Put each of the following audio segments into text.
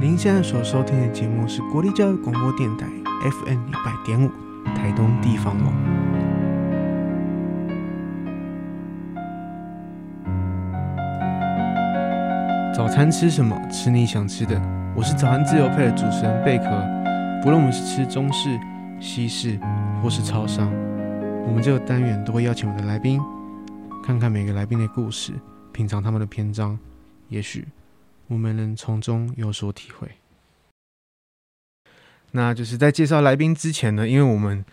您现在所收听的节目是国立教育广播电台 FM 一百点五台东地方网。早餐吃什么？吃你想吃的。我是早餐自由配的主持人贝壳。不论我们是吃中式、西式，或是超商，我们这个单元都会邀请我们的来宾，看看每个来宾的故事，品尝他们的篇章，也许。我们能从中有所体会。那就是在介绍来宾之前呢，因为我们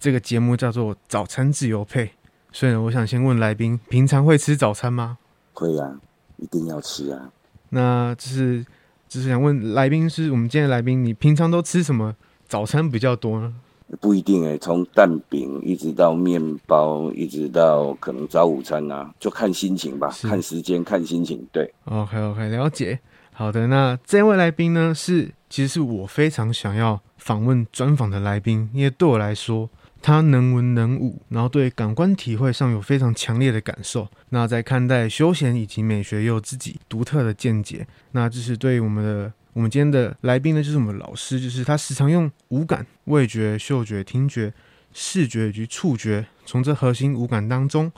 这个节目叫做“早餐自由配”，所以呢，我想先问来宾：平常会吃早餐吗？会啊，一定要吃啊。那就是就是想问来宾，是我们今天的来宾，你平常都吃什么早餐比较多呢？不一定哎、欸，从蛋饼一直到面包，一直到可能早午餐啊，就看心情吧，看时间，看心情。对，OK OK，了解。好的，那这位来宾呢，是其实是我非常想要访问专访的来宾，因为对我来说，他能文能武，然后对感官体会上有非常强烈的感受。那在看待休闲以及美学，也有自己独特的见解。那这是对我们的。我们今天的来宾呢，就是我们老师，就是他时常用五感——味觉、嗅觉、听觉、视觉以及触觉，从这核心五感当中，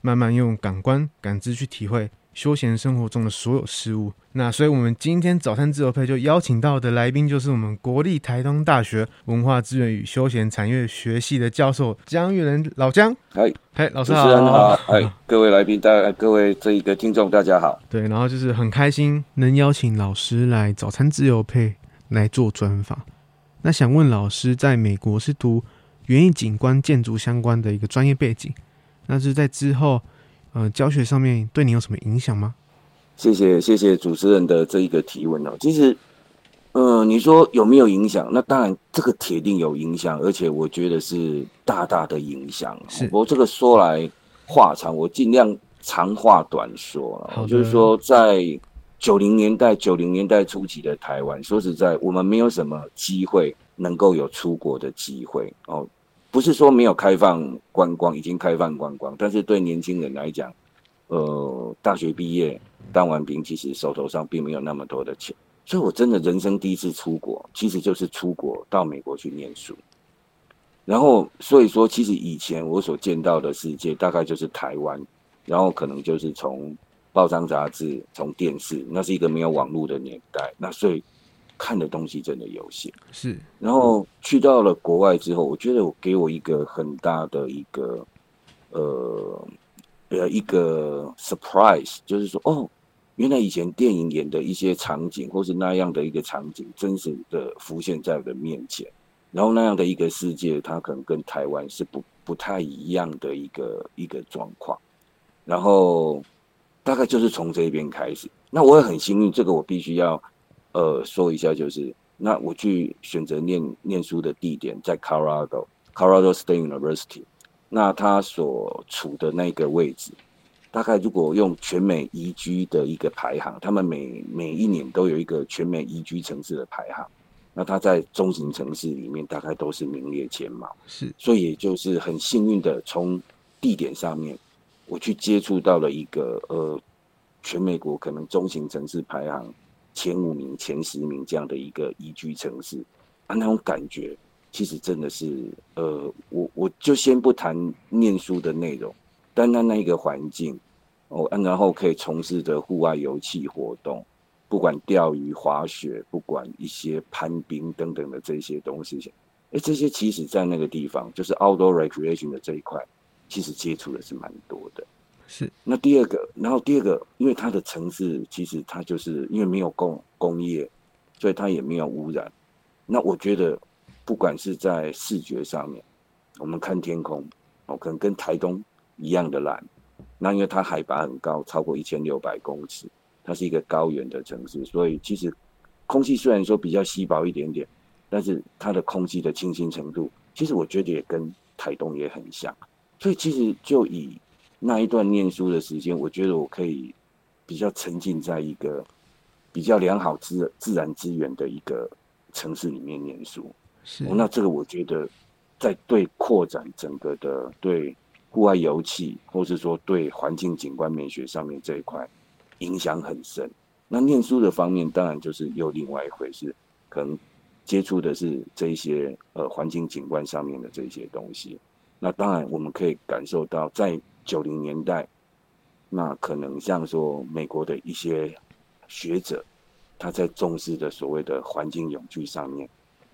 慢慢用感官感知去体会。休闲生活中的所有事物，那所以我们今天早餐自由配就邀请到的来宾就是我们国立台东大学文化资源与休闲产业学系的教授江玉仁老姜。嗨，嗨，老师好。主持人好。嗨，各位来宾，大家各位这一个听众大家好。对，然后就是很开心能邀请老师来早餐自由配来做专访。那想问老师，在美国是读园艺景观建筑相关的一个专业背景，那是在之后。呃，教学上面对你有什么影响吗？谢谢谢谢主持人的这一个提问哦。其实，呃，你说有没有影响？那当然，这个铁定有影响，而且我觉得是大大的影响。是，不过这个说来话长，我尽量长话短说。好，就是说，在九零年代、九零年代初期的台湾，说实在，我们没有什么机会能够有出国的机会哦。不是说没有开放观光，已经开放观光，但是对年轻人来讲，呃，大学毕业当完兵，其实手头上并没有那么多的钱，所以我真的人生第一次出国，其实就是出国到美国去念书。然后，所以说，其实以前我所见到的世界，大概就是台湾，然后可能就是从报章杂志、从电视，那是一个没有网络的年代，那所以。看的东西真的有限，是。然后去到了国外之后，我觉得我给我一个很大的一个，呃，呃，一个 surprise，就是说，哦，原来以前电影演的一些场景，或是那样的一个场景，真实的浮现在我的面前。然后那样的一个世界，它可能跟台湾是不不太一样的一个一个状况。然后大概就是从这边开始。那我也很幸运，这个我必须要。呃，说一下就是，那我去选择念念书的地点在 Colorado Colorado State University，那它所处的那个位置，大概如果用全美宜居的一个排行，他们每每一年都有一个全美宜居城市的排行，那它在中型城市里面大概都是名列前茅，是，所以也就是很幸运的从地点上面，我去接触到了一个呃，全美国可能中型城市排行。前五名、前十名这样的一个宜居城市，啊，那种感觉其实真的是，呃，我我就先不谈念书的内容，单单那一个环境，哦，然后可以从事的户外游憩活动，不管钓鱼、滑雪，不管一些攀冰等等的这些东西，哎，这些其实在那个地方，就是 outdoor recreation 的这一块，其实接触的是蛮多的。是，那第二个，然后第二个，因为它的城市其实它就是因为没有工工业，所以它也没有污染。那我觉得，不管是在视觉上面，我们看天空，哦，可能跟台东一样的蓝。那因为它海拔很高，超过一千六百公尺，它是一个高原的城市，所以其实空气虽然说比较稀薄一点点，但是它的空气的清新程度，其实我觉得也跟台东也很像。所以其实就以那一段念书的时间，我觉得我可以比较沉浸在一个比较良好自自然资源的一个城市里面念书。是，那这个我觉得在对扩展整个的对户外游憩，或是说对环境景观美学上面这一块影响很深。那念书的方面，当然就是又另外一回事，可能接触的是这一些呃环境景观上面的这些东西。那当然我们可以感受到，在九零年代，那可能像说美国的一些学者，他在重视的所谓的环境永续上面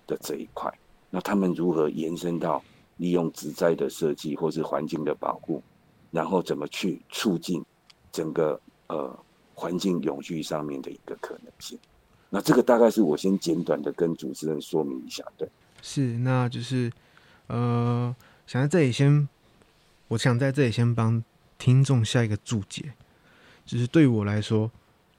的这一块，那他们如何延伸到利用植栽的设计或是环境的保护，然后怎么去促进整个呃。环境永续上面的一个可能性，那这个大概是我先简短的跟主持人说明一下，对，是，那就是，呃，想在这里先，我想在这里先帮听众下一个注解，就是对于我来说，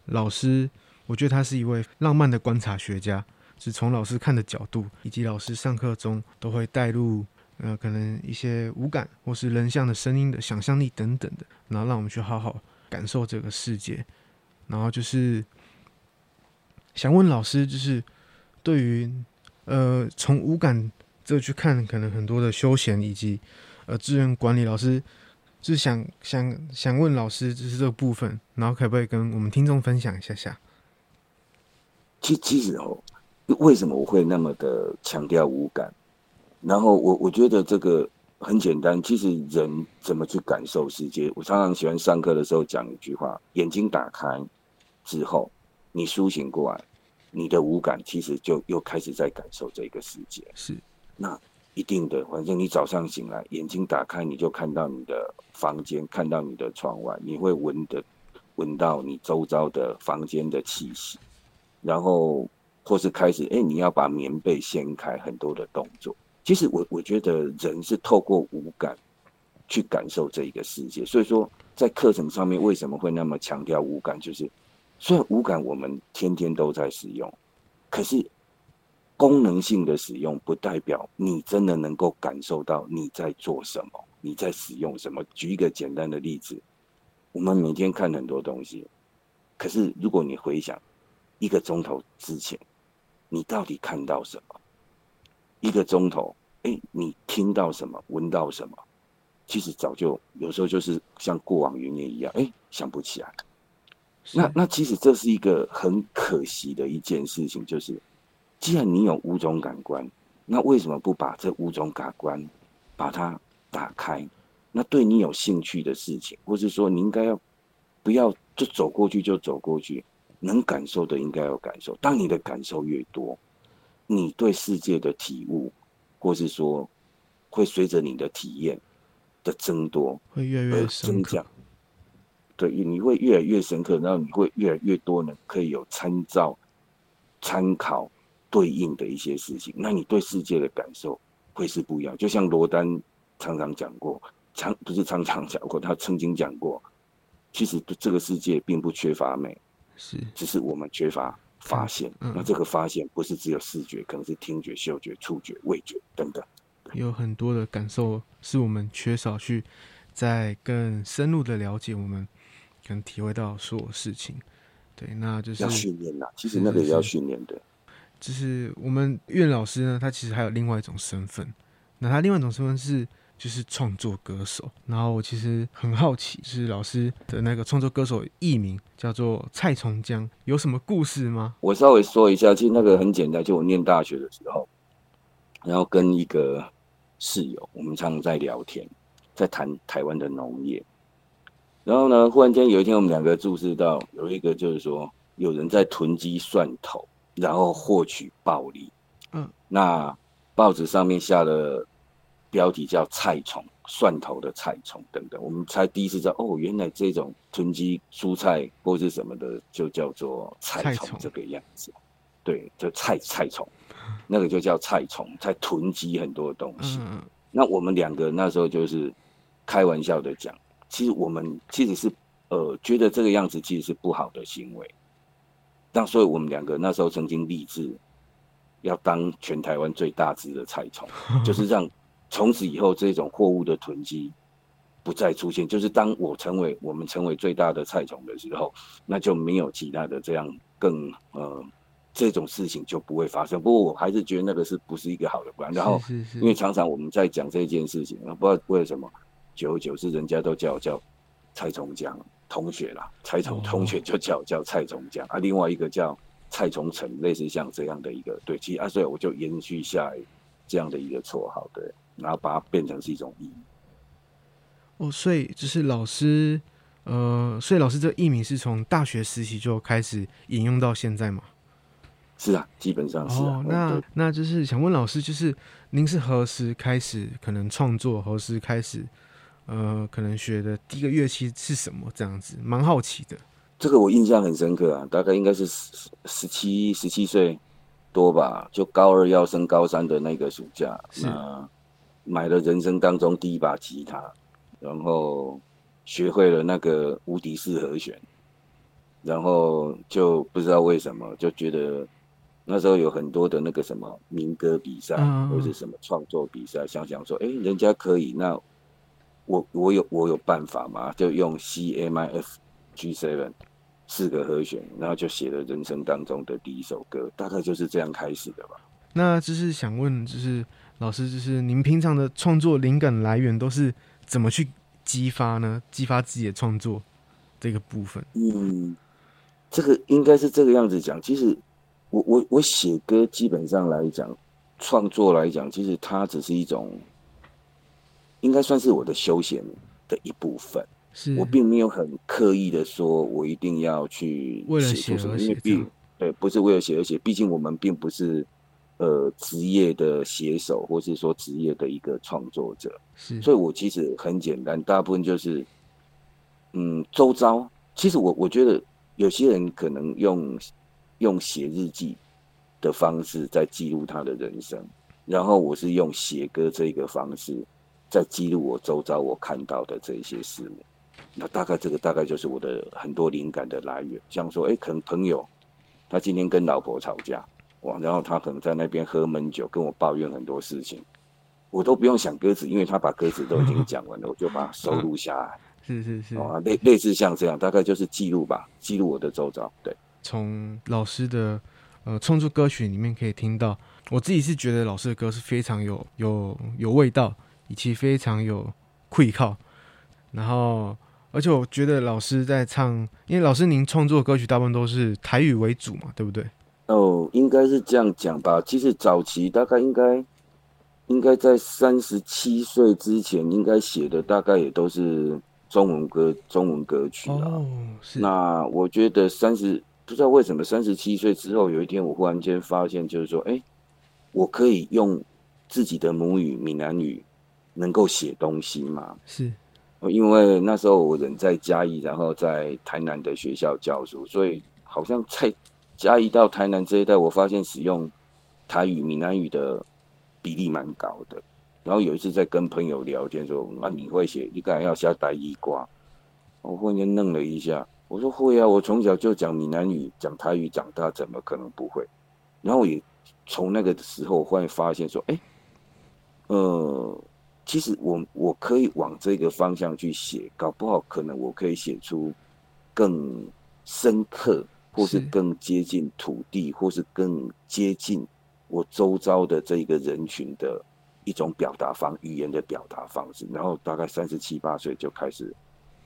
老师，我觉得他是一位浪漫的观察学家，是从老师看的角度，以及老师上课中都会带入，呃，可能一些五感或是人像的声音的想象力等等的，然后让我们去好好感受这个世界。然后就是想问老师，就是对于呃从五感这去看，可能很多的休闲以及呃资源管理，老师就是想想想问老师，就是这个部分，然后可不可以跟我们听众分享一下下？其其实哦，为什么我会那么的强调五感？然后我我觉得这个很简单，其实人怎么去感受世界？我常常喜欢上课的时候讲一句话：眼睛打开。之后，你苏醒过来，你的五感其实就又开始在感受这个世界。是，那一定的，反正你早上醒来，眼睛打开，你就看到你的房间，看到你的窗外，你会闻的，闻到你周遭的房间的气息，然后或是开始，哎、你要把棉被掀开，很多的动作。其实我我觉得人是透过五感去感受这一个世界。所以说，在课程上面为什么会那么强调五感，就是。虽然五感我们天天都在使用，可是功能性的使用不代表你真的能够感受到你在做什么，你在使用什么。举一个简单的例子，我们每天看很多东西，可是如果你回想一个钟头之前，你到底看到什么？一个钟头，哎，你听到什么？闻到什么？其实早就有时候就是像过往云烟一样，哎，想不起来。那那其实这是一个很可惜的一件事情，就是既然你有五种感官，那为什么不把这五种感官把它打开？那对你有兴趣的事情，或是说你应该要不要就走过去就走过去，能感受的应该要感受。当你的感受越多，你对世界的体悟，或是说会随着你的体验的增多，会越来越深刻。对，你会越来越深刻，然后你会越来越多呢，可以有参照、参考对应的一些事情。那你对世界的感受会是不一样。就像罗丹常常讲过，常不是常常讲过，他曾经讲过，其实这个世界并不缺乏美，是，只是我们缺乏发现。嗯，那这个发现不是只有视觉，可能是听觉、嗅觉、触觉、味觉等等，有很多的感受是我们缺少去在更深入的了解我们。可能体会到所有事情，对，那就是要训练呐。其实那个也要训练的。就是我们院老师呢，他其实还有另外一种身份。那他另外一种身份是，就是创作歌手。然后我其实很好奇，就是老师的那个创作歌手艺名叫做蔡崇江，有什么故事吗？我稍微说一下，其实那个很简单，就我念大学的时候，然后跟一个室友，我们常常在聊天，在谈台湾的农业。然后呢，忽然间有一天，我们两个注视到有一个，就是说有人在囤积蒜头，然后获取暴利。嗯，那报纸上面下的标题叫“菜虫”，蒜头的菜虫等等，我们才第一次知道哦，原来这种囤积蔬菜或是什么的，就叫做菜虫这个样子。对，就菜菜虫，那个就叫菜虫，在囤积很多东西。嗯，那我们两个那时候就是开玩笑的讲。其实我们其实是呃觉得这个样子其实是不好的行为，但所以我们两个那时候曾经立志要当全台湾最大只的菜虫，就是让从此以后这种货物的囤积不再出现。就是当我成为我们成为最大的菜虫的时候，那就没有其他的这样更呃这种事情就不会发生。不过我还是觉得那个是不是一个好的观。然后因为常常我们在讲这件事情，不知道为什么。久而久之，人家都叫我叫蔡虫江，同学啦，蔡崇同学就叫叫蔡崇江啊，另外一个叫蔡崇成，类似像这样的一个对，其实啊，所以我就延续下来这样的一个绰号，对，然后把它变成是一种艺名。哦，所以就是老师，呃，所以老师这个艺名是从大学时期就开始引用到现在吗？是啊，基本上是啊。哦，那那就是想问老师，就是您是何时开始可能创作，何时开始？呃，可能学的第一个乐器是什么？这样子，蛮好奇的。这个我印象很深刻啊，大概应该是十十七十七岁多吧，就高二要升高三的那个暑假，是那买了人生当中第一把吉他，然后学会了那个无敌式和弦，然后就不知道为什么就觉得那时候有很多的那个什么民歌比赛，嗯、或者什么创作比赛，想想说，哎，人家可以那。我我有我有办法吗？就用 C M I F G seven 四个和弦，然后就写了人生当中的第一首歌，大概就是这样开始的吧。那就是想问，就是老师，就是您平常的创作灵感来源都是怎么去激发呢？激发自己的创作这个部分？嗯，这个应该是这个样子讲。其实我我我写歌基本上来讲，创作来讲，其实它只是一种。应该算是我的休闲的一部分。是我并没有很刻意的说，我一定要去写出什么，因为并对，不是为了写而写。毕竟我们并不是呃职业的写手，或是说职业的一个创作者。是，所以我其实很简单，大部分就是嗯，周遭。其实我我觉得有些人可能用用写日记的方式在记录他的人生，然后我是用写歌这个方式。在记录我周遭我看到的这些事物，那大概这个大概就是我的很多灵感的来源。像说，哎、欸，可能朋友他今天跟老婆吵架，哇，然后他可能在那边喝闷酒，跟我抱怨很多事情，我都不用想歌词，因为他把歌词都已经讲完了，我就把它收录下来。是是是，啊，类类似像这样，大概就是记录吧，记录我的周遭。对，从老师的呃创作歌曲里面可以听到，我自己是觉得老师的歌是非常有有有味道。以及非常有愧靠，然后而且我觉得老师在唱，因为老师您创作的歌曲大部分都是台语为主嘛，对不对？哦，应该是这样讲吧。其实早期大概应该应该在三十七岁之前，应该写的大概也都是中文歌、中文歌曲啊。哦，是。那我觉得三十不知道为什么三十七岁之后，有一天我忽然间发现，就是说，哎，我可以用自己的母语闽南语。能够写东西嘛？是，因为那时候我人在嘉义，然后在台南的学校教书，所以好像在嘉义到台南这一带，我发现使用台语、闽南语的比例蛮高的。然后有一次在跟朋友聊天说：“那、啊、你会写？你刚才要写台语歌？”我忽然间愣了一下，我说：“会啊，我从小就讲闽南语、讲台语长大，怎么可能不会？”然后也从那个时候，我忽然发现说：“哎、欸，呃。”其实我我可以往这个方向去写，搞不好可能我可以写出更深刻，或是更接近土地，或是更接近我周遭的这个人群的一种表达方语言的表达方式。然后大概三十七八岁就开始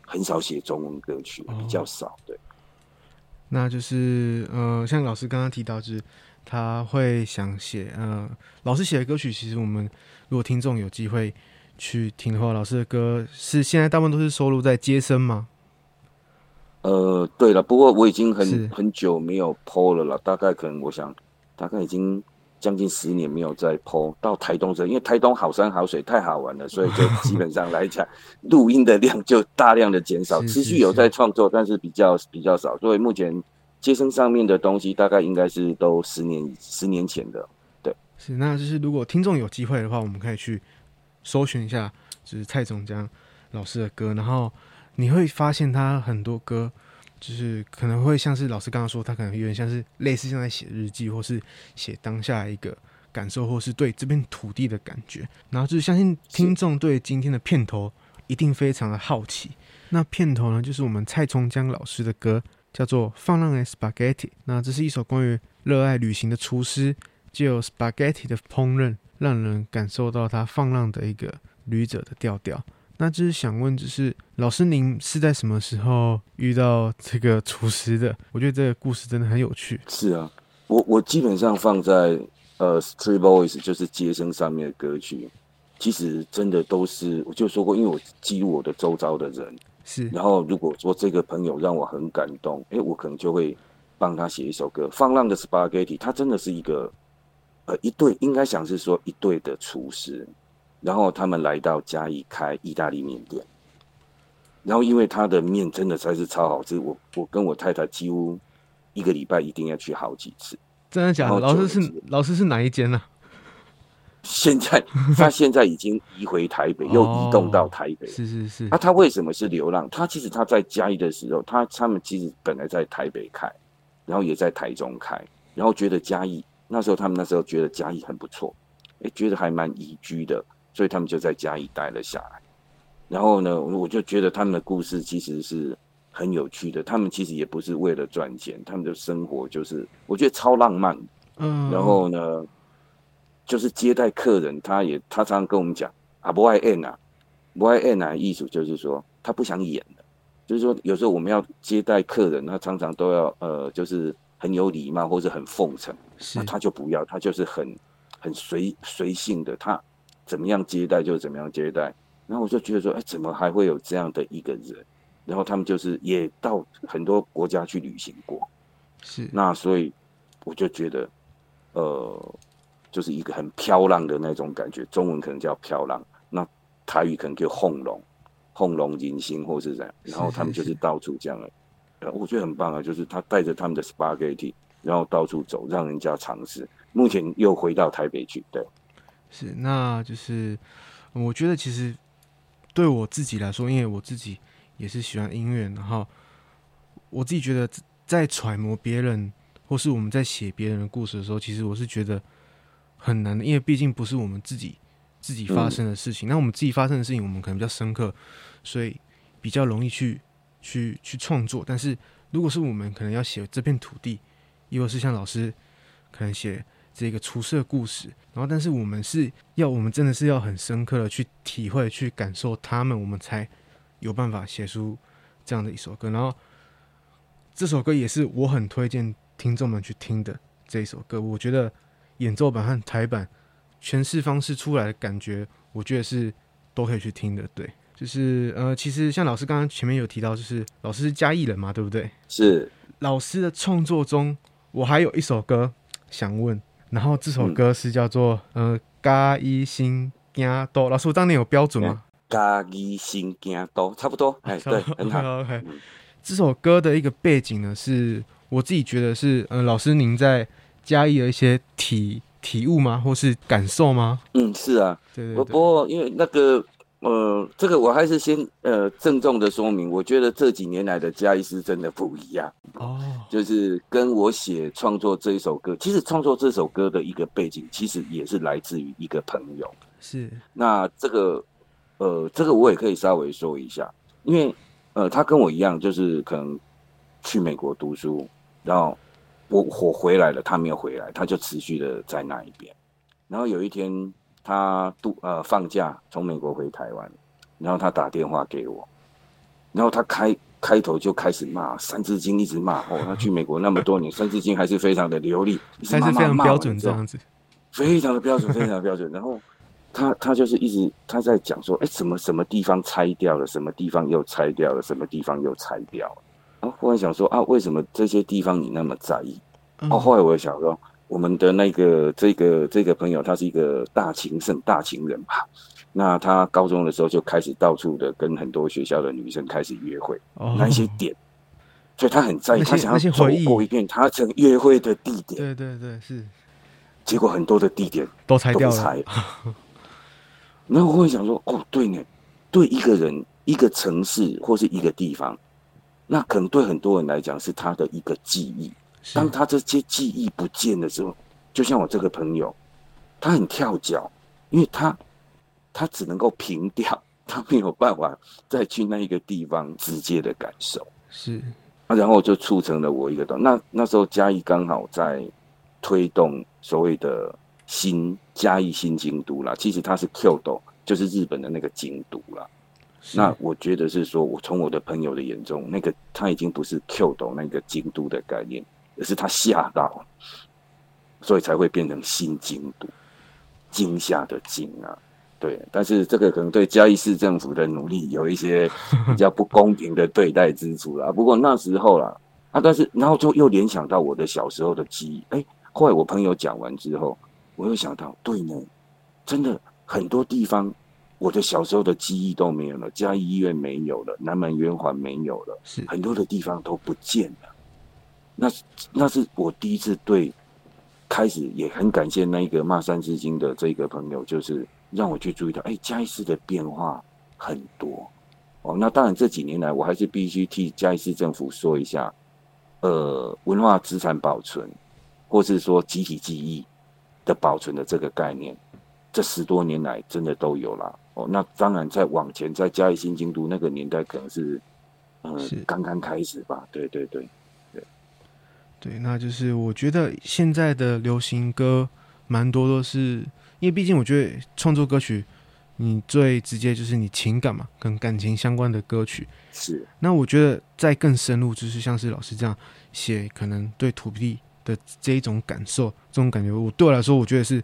很少写中文歌曲，比较少。对，那就是呃，像老师刚刚提到，就是他会想写呃，老师写的歌曲，其实我们如果听众有机会。去听的话，老师的歌是现在大部分都是收录在街声吗？呃，对了，不过我已经很是很久没有 PO 了啦，大概可能我想大概已经将近十年没有再 PO 到台东这，因为台东好山好水太好玩了，所以就基本上来讲，录音的量就大量的减少，持续有在创作，但是比较比较少，所以目前街声上面的东西大概应该是都十年十年前的，对，是，那就是如果听众有机会的话，我们可以去。搜寻一下，就是蔡崇江老师的歌，然后你会发现他很多歌，就是可能会像是老师刚刚说，他可能有点像是类似像在写日记，或是写当下一个感受，或是对这片土地的感觉。然后就是相信听众对今天的片头一定非常的好奇。那片头呢，就是我们蔡崇江老师的歌，叫做《放浪的 Spaghetti》。那这是一首关于热爱旅行的厨师，借由 Spaghetti 的烹饪。让人感受到他放浪的一个旅者的调调。那就是想问，就是老师您是在什么时候遇到这个厨师的？我觉得这个故事真的很有趣。是啊，我我基本上放在呃《Street Voice》就是街声上面的歌曲，其实真的都是我就说过，因为我记录我的周遭的人是，然后如果说这个朋友让我很感动，哎，我可能就会帮他写一首歌。放浪的 Spaghetti，他真的是一个呃一对，应该想是说一对的厨师。然后他们来到嘉义开意大利面店，然后因为他的面真的才是超好吃，我我跟我太太几乎一个礼拜一定要去好几次。真的假的？老师是老师是哪一间呢？现在他现在已经移回台北，又移动到台北。是是是。那他为什么是流浪？他其实他在嘉义的时候，他他们其实本来在台北开，然后也在台中开，然后觉得嘉义那时候他们那时候觉得嘉义很不错，哎，觉得还蛮宜居的。所以他们就在嘉义待了下来，然后呢，我就觉得他们的故事其实是很有趣的。他们其实也不是为了赚钱，他们的生活就是我觉得超浪漫。嗯，然后呢，就是接待客人，他也他常常跟我们讲啊，不爱演啊，不爱演啊，意思就是说他不想演的，就是说有时候我们要接待客人，他常常都要呃，就是很有礼貌或者很奉承，那他就不要，他就是很很随随性的他。怎么样接待就怎么样接待，然后我就觉得说，哎，怎么还会有这样的一个人？然后他们就是也到很多国家去旅行过，是那所以我就觉得，呃，就是一个很飘浪的那种感觉。中文可能叫飘浪，那台语可能叫轰龙，轰龙人心或是这样。然后他们就是到处这样，呃，我觉得很棒啊，就是他带着他们的 spaghetti，然后到处走，让人家尝试。目前又回到台北去，对。是，那就是我觉得其实对我自己来说，因为我自己也是喜欢音乐，然后我自己觉得在揣摩别人或是我们在写别人的故事的时候，其实我是觉得很难的，因为毕竟不是我们自己自己发生的事情。那我们自己发生的事情，我们可能比较深刻，所以比较容易去去去创作。但是如果是我们可能要写这片土地，亦或是像老师可能写。这个厨师的故事，然后，但是我们是要，我们真的是要很深刻的去体会、去感受他们，我们才有办法写出这样的一首歌。然后，这首歌也是我很推荐听众们去听的这一首歌。我觉得演奏版和台版诠释方式出来的感觉，我觉得是都可以去听的。对，就是呃，其实像老师刚刚前面有提到，就是老师是嘉义人嘛，对不对？是。老师的创作中，我还有一首歌想问。然后这首歌是叫做、嗯、呃，嘉义心惊多。老师，我当年有标准吗？嘉义心惊多，差不多。哎，对，很好。OK，这首歌的一个背景呢，是我自己觉得是，呃，老师您在嘉义的一些体体悟吗，或是感受吗？嗯，是啊。对对对。不过因为那个。呃，这个我还是先呃郑重的说明，我觉得这几年来的嘉义是真的不一样哦，就是跟我写创作这一首歌，其实创作这首歌的一个背景，其实也是来自于一个朋友。是，那这个呃，这个我也可以稍微说一下，因为呃，他跟我一样，就是可能去美国读书，然后我我回来了，他没有回来，他就持续的在那一边，然后有一天。他度呃放假从美国回台湾，然后他打电话给我，然后他开开头就开始骂《三字经》，一直骂哦，他去美国那么多年，《三字经》还是非常的流利，还是非常标准这样子，非常的标准，非常的标准。然后他他就是一直他在讲说，哎，什么什么地方拆掉了，什么地方又拆掉了，什么地方又拆掉了。然后忽然想说啊，为什么这些地方你那么在意？哦，后来我想说。我们的那个这个这个朋友，他是一个大情圣、大情人吧？那他高中的时候就开始到处的跟很多学校的女生开始约会，哦、那些点，所以他很在意，他想要走过一遍他曾约会的地点。对对对，是。结果很多的地点都拆掉了。拆。然后我会想说，哦，对呢，对一个人、一个城市或是一个地方，那可能对很多人来讲是他的一个记忆。当他这些记忆不见的时候，就像我这个朋友，他很跳脚，因为他他只能够凭吊，他没有办法再去那一个地方直接的感受。是，啊，然后就促成了我一个东。那那时候嘉义刚好在推动所谓的新嘉义新京都啦，其实它是 Kyoto，就是日本的那个京都啦。那我觉得是说，我从我的朋友的眼中，那个他已经不是 Q 斗那个京都的概念，而是他吓到，所以才会变成新京都，惊吓的惊啊。对，但是这个可能对嘉义市政府的努力有一些比较不公平的对待之处啦。不过那时候啦，啊，但是然后就又联想到我的小时候的记忆。哎，后来我朋友讲完之后，我又想到，对呢，真的很多地方我的小时候的记忆都没有了，嘉义医院没有了，南门圆环没有了，是很多的地方都不见了。那是那是我第一次对，开始也很感谢那一个骂三字经的这个朋友，就是。让我去注意到，哎，嘉义市的变化很多哦。那当然这几年来，我还是必须替嘉义市政府说一下，呃，文化资产保存，或是说集体记忆的保存的这个概念，这十多年来真的都有了哦。那当然在往前，在嘉义新京都那个年代，可能是嗯刚刚开始吧。对对对对对，那就是我觉得现在的流行歌蛮多都是。因为毕竟，我觉得创作歌曲，你最直接就是你情感嘛，跟感情相关的歌曲是。那我觉得再更深入，就是像是老师这样写，可能对土地的这一种感受，这种感觉，我对我来说，我觉得是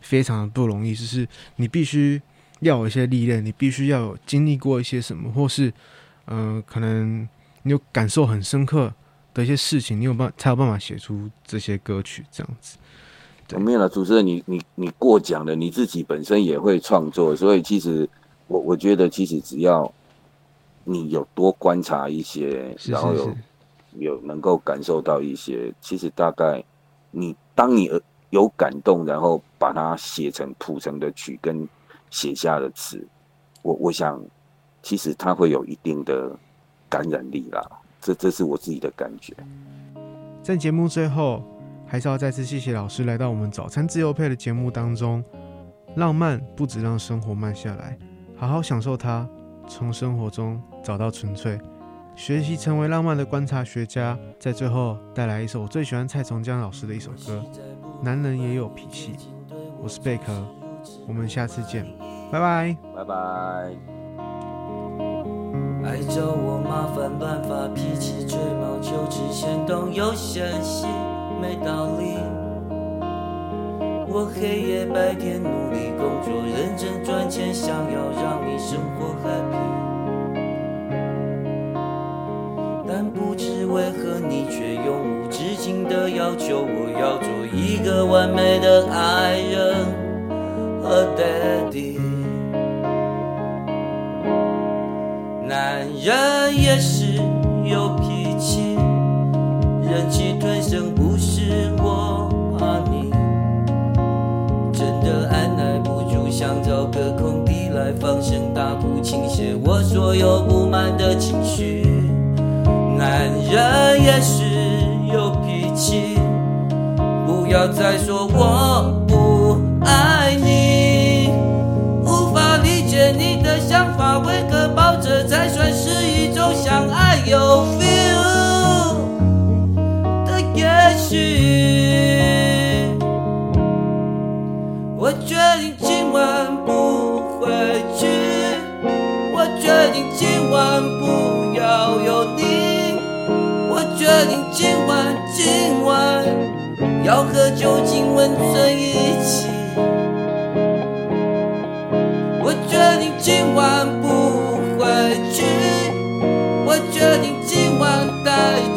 非常的不容易。就是你必须要有一些历练，你必须要有经历过一些什么，或是嗯、呃，可能你有感受很深刻的一些事情，你有办才有办法写出这些歌曲这样子。我没有了，主持人，你你你过奖了，你自己本身也会创作，所以其实我我觉得，其实只要你有多观察一些，然后有有能够感受到一些，其实大概你当你有感动，然后把它写成谱成的曲跟写下的词，我我想其实它会有一定的感染力啦，这这是我自己的感觉。在节目最后。还是要再次谢谢老师来到我们早餐自由配的节目当中。浪漫不止让生活慢下来，好好享受它，从生活中找到纯粹，学习成为浪漫的观察学家。在最后带来一首我最喜欢蔡崇江老师的一首歌《男人也有脾气》。我是贝壳，我们下次见，拜拜，拜拜。爱找我麻烦，乱发脾气，吹毛求疵，嫌东又嫌西。没道理，我黑夜白天努力工作，认真赚钱，想要让你生活 happy。但不知为何你却永无止境的要求，我要做一个完美的爱人和 daddy。男人也是有脾气。忍气吞声不是我怕你，真的按耐不住，想找个空地来放声大哭，倾泻我所有不满的情绪。男人也是有脾气，不要再说今晚今晚要和酒精温存一起，我决定今晚不回去，我决定今晚带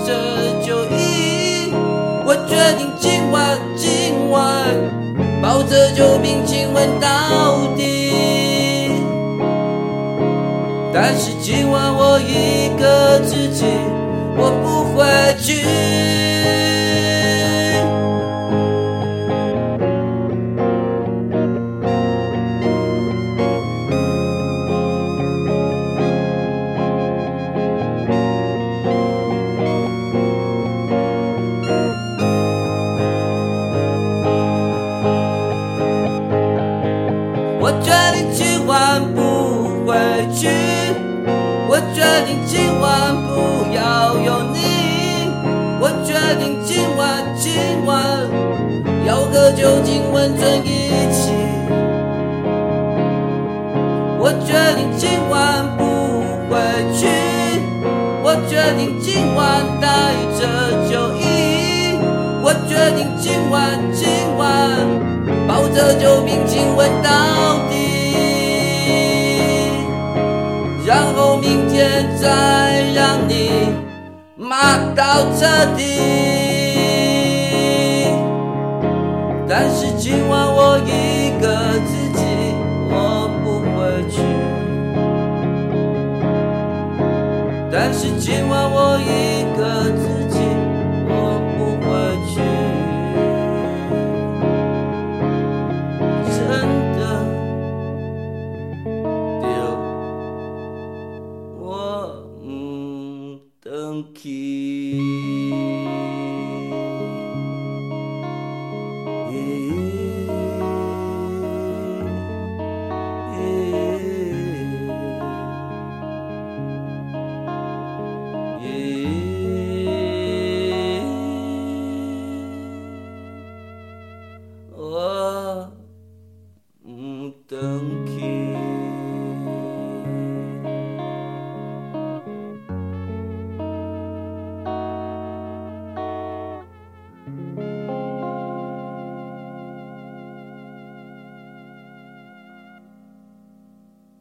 着酒意。我决定今晚今晚抱着酒瓶亲吻到底，但是今晚我一个自己，带着酒意，我决定今晚今晚抱着酒瓶亲吻到底，然后明天再让你骂到彻底。但是今晚我一但是今晚我一个